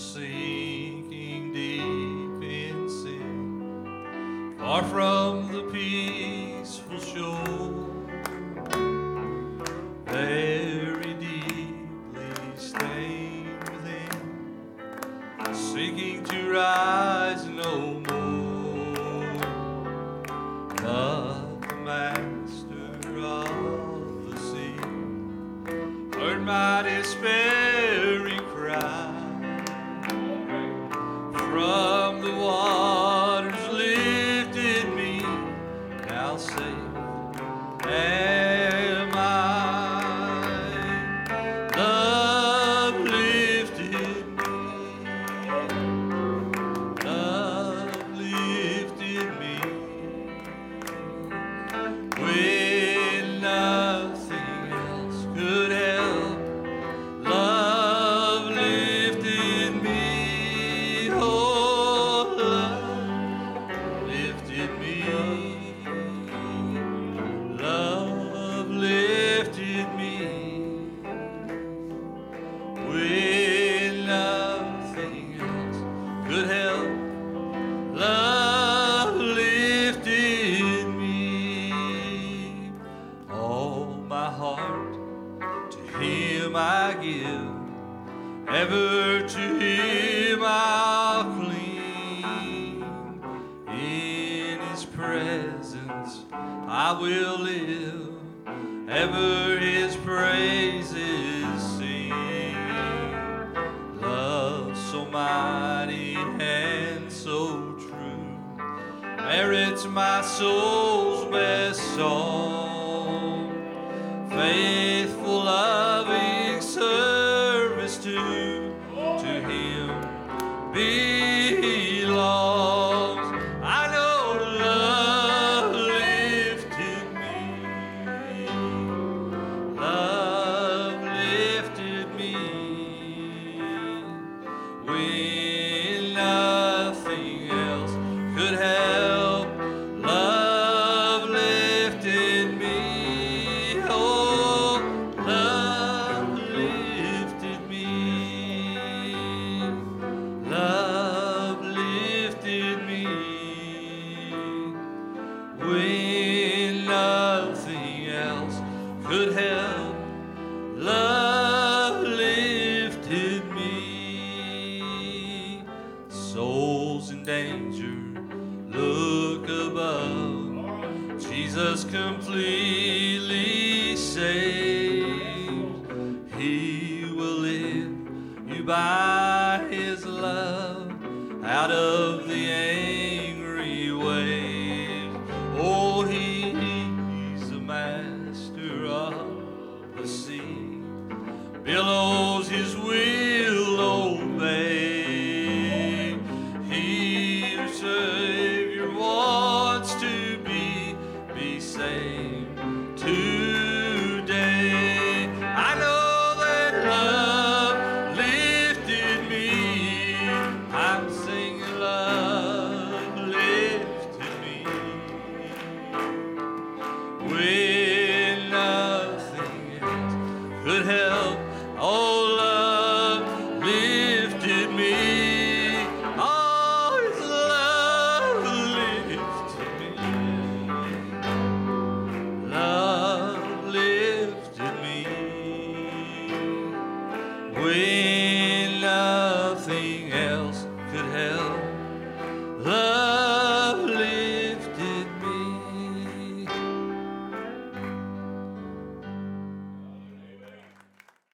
sinking deep in sin, far from the peaceful shore. Very deeply stained within, seeking to rise no more. But the master of the sea heard my From the waters Him I give, ever to Him I'll cling. In His presence I will live, ever His praises sing. Love so mighty and so true merits my soul's best song. When nothing else could help. Love lifted me. Souls in danger, look above. Jesus completely saved. He will lift you by his love out of the angry when